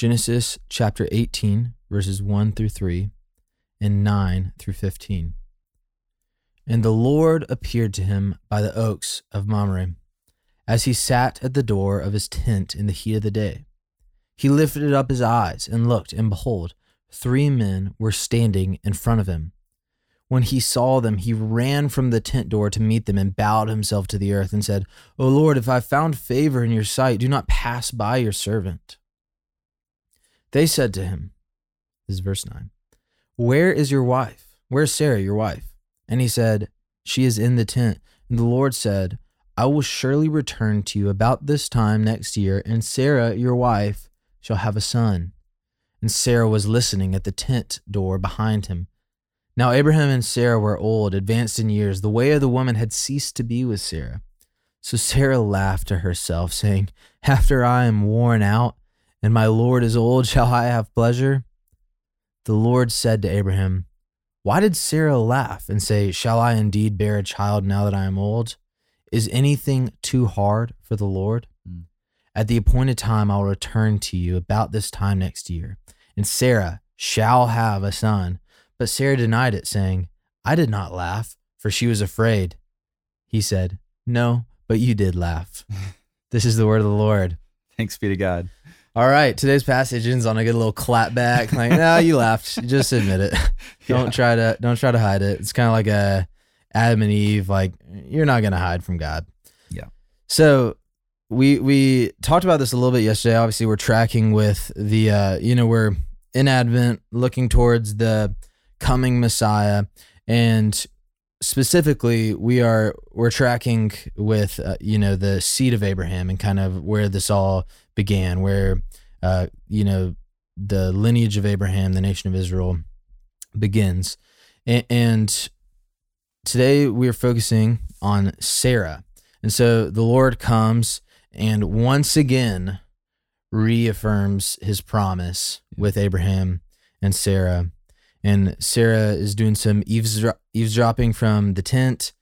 Genesis chapter 18, verses 1 through 3, and 9 through 15. And the Lord appeared to him by the oaks of Mamre, as he sat at the door of his tent in the heat of the day. He lifted up his eyes and looked, and behold, three men were standing in front of him. When he saw them, he ran from the tent door to meet them and bowed himself to the earth and said, O Lord, if I found favor in your sight, do not pass by your servant. They said to him, This is verse 9, Where is your wife? Where is Sarah, your wife? And he said, She is in the tent. And the Lord said, I will surely return to you about this time next year, and Sarah, your wife, shall have a son. And Sarah was listening at the tent door behind him. Now Abraham and Sarah were old, advanced in years. The way of the woman had ceased to be with Sarah. So Sarah laughed to herself, saying, After I am worn out, and my Lord is old, shall I have pleasure? The Lord said to Abraham, Why did Sarah laugh and say, Shall I indeed bear a child now that I am old? Is anything too hard for the Lord? Mm. At the appointed time, I will return to you about this time next year, and Sarah shall have a son. But Sarah denied it, saying, I did not laugh, for she was afraid. He said, No, but you did laugh. this is the word of the Lord. Thanks be to God. All right, today's passage ends on a good little clap back. Like, no, you laughed. Just admit it. Don't Yeah. try to don't try to hide it. It's kind of like a Adam and Eve. Like you're not gonna hide from God. Yeah. So we we talked about this a little bit yesterday. Obviously, we're tracking with the uh, you know we're in Advent, looking towards the coming Messiah, and specifically we are we're tracking with uh, you know the seed of Abraham and kind of where this all began, where uh, you know the lineage of Abraham, the nation of Israel, begins, and, and today we're focusing on Sarah, and so the Lord comes and once again reaffirms His promise with Abraham and Sarah, and Sarah is doing some eavesdro- eavesdropping from the tent,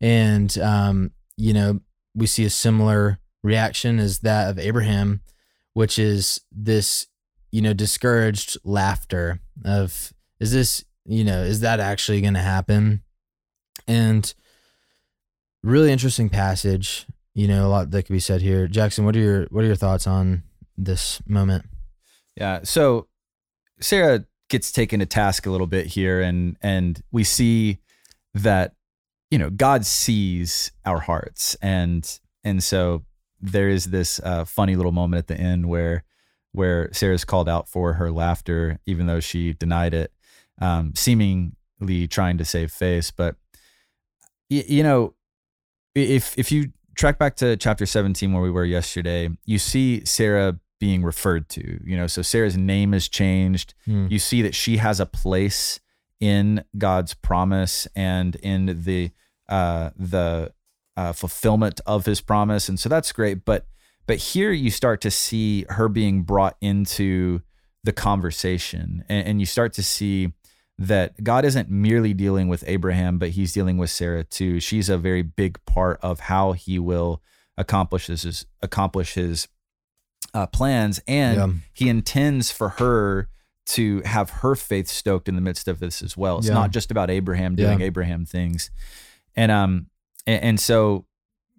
and um, you know we see a similar reaction as that of Abraham, which is this, you know, discouraged laughter of, is this, you know, is that actually going to happen? And really interesting passage. You know, a lot that could be said here. Jackson, what are your what are your thoughts on this moment? Yeah. So Sarah gets taken to task a little bit here, and and we see that you know God sees our hearts, and and so there is this uh, funny little moment at the end where where Sarah's called out for her laughter, even though she denied it, um, seemingly trying to save face. But y- you know, if if you track back to chapter 17 where we were yesterday, you see Sarah being referred to. You know, so Sarah's name is changed. Hmm. You see that she has a place in God's promise and in the uh, the uh, fulfillment of His promise, and so that's great. But but here you start to see her being brought into the conversation, and, and you start to see that God isn't merely dealing with Abraham, but He's dealing with Sarah too. She's a very big part of how He will accomplish his accomplish His uh, plans, and Yeah. He intends for her to have her faith stoked in the midst of this as well. It's Yeah. not just about Abraham doing Yeah. Abraham things, and um, and, and so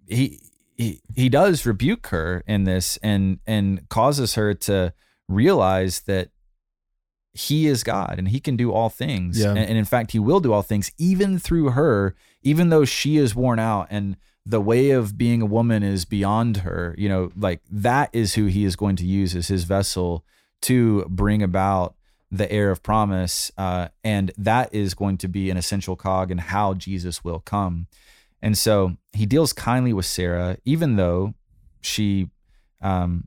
he he he does rebuke her in this, and and causes her to realize that he is God and he can do all things. Yeah. And, and in fact, he will do all things, even through her, even though she is worn out and the way of being a woman is beyond her. You know, like that is who he is going to use as his vessel to bring about the heir of promise. Uh, and that is going to be an essential cog in how Jesus will come. And so he deals kindly with Sarah, even though she, um,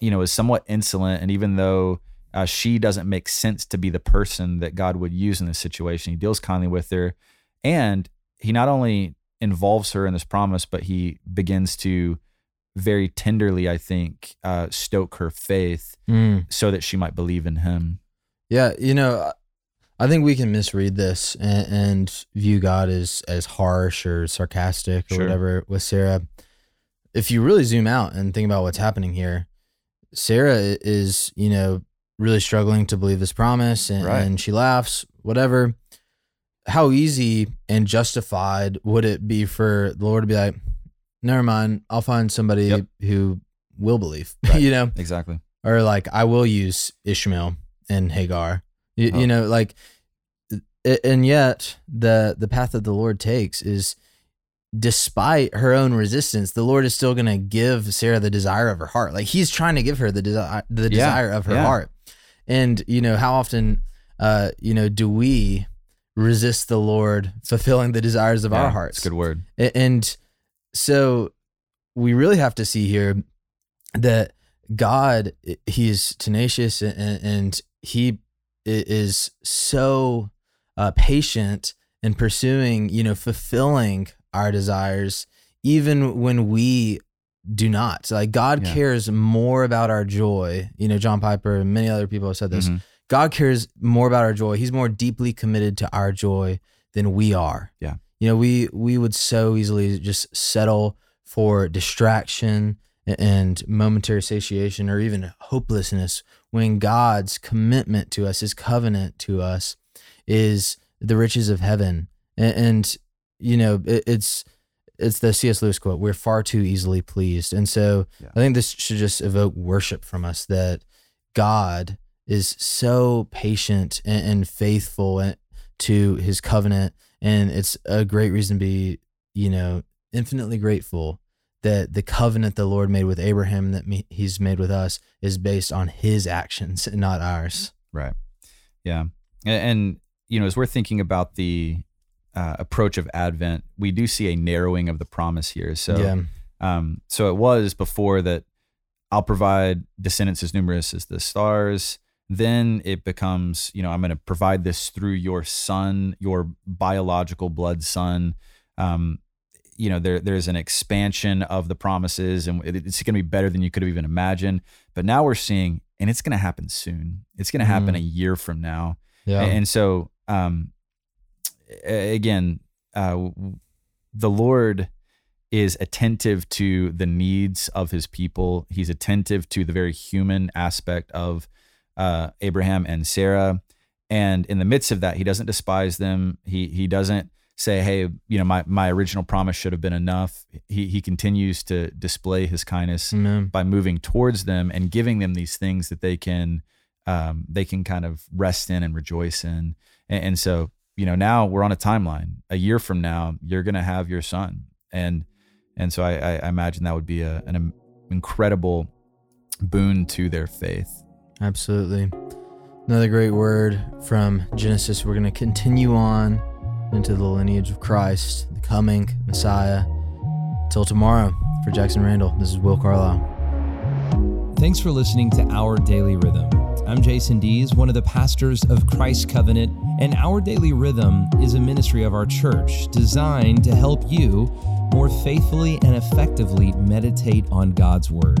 you know, is somewhat insolent, and even though uh, she doesn't make sense to be the person that God would use in this situation, he deals kindly with her, and he not only involves her in this promise, but he begins to very tenderly, I think, uh, stoke her faith Mm. so that she might believe in him. Yeah, you know, I think we can misread this and, and view God as as harsh or sarcastic or Sure. whatever with Sarah. If you really zoom out and think about what's happening here, Sarah is, you know, really struggling to believe this promise and, Right. and she laughs, whatever. How easy and justified would it be for the Lord to be like, never mind, I'll find somebody Yep. who will believe, Right. you know, Exactly. or like I will use Ishmael and Hagar, you, Oh. you know, like, and yet the the path that the Lord takes is despite her own resistance, the Lord is still going to give Sarah the desire of her heart. Like he's trying to give her the desire, the Yeah, desire of her yeah. heart. And you know, how often, uh, you know, do we resist the Lord fulfilling the desires of Yeah, our hearts? good word. And so we really have to see here that God, He is tenacious and, and he is so uh, patient in pursuing, you know, fulfilling our desires, even when we do not. Like God Yeah. cares more about our joy. You know, John Piper and many other people have said this. Mhm. God cares more about our joy. He's more deeply committed to our joy than we are. Yeah. You know, we we would so easily just settle for distraction and momentary satiation or even hopelessness when God's commitment to us, his covenant to us is the riches of heaven. And, and you know, it, it's it's the C.S. Lewis quote, we're far too easily pleased. And so Yeah. I think this should just evoke worship from us that God is so patient and, and faithful to his covenant. And it's a great reason to be, you know, infinitely grateful that the covenant the Lord made with Abraham that me, he's made with us is based on his actions and not ours. Right. Yeah. And, and you know, as we're thinking about the uh, approach of Advent, we do see a narrowing of the promise here. So, yeah. um, so it was before that I'll provide descendants as numerous as the stars. Then it becomes, you know, I'm going to provide this through your son, your biological blood son. Um, you know, there there's an expansion of the promises, and it's going to be better than you could have even imagined. But now we're seeing, and it's going to happen soon. It's going to happen Mm. a year from now. Yeah. And so, um, again, uh, the Lord is attentive to the needs of his people. He's attentive to the very human aspect of uh, Abraham and Sarah. And in the midst of that, he doesn't despise them. He he doesn't say, "Hey, you know, my my original promise should have been enough." He he continues to display his kindness Amen. by moving towards them and giving them these things that they can um, they can kind of rest in and rejoice in. And, and so, you know, now we're on a timeline. A year from now, you're going to have your son, and and so I, I, I imagine that would be a, an incredible boon to their faith. Absolutely. Another great word from Genesis. We're going to continue on into the lineage of Christ, the coming Messiah. Till tomorrow, for Jackson Randall, this is Will Carlisle. Thanks for listening to Our Daily Rhythm. I'm Jason Dees, one of the pastors of Christ Covenant, and Our Daily Rhythm is a ministry of our church designed to help you more faithfully and effectively meditate on God's Word.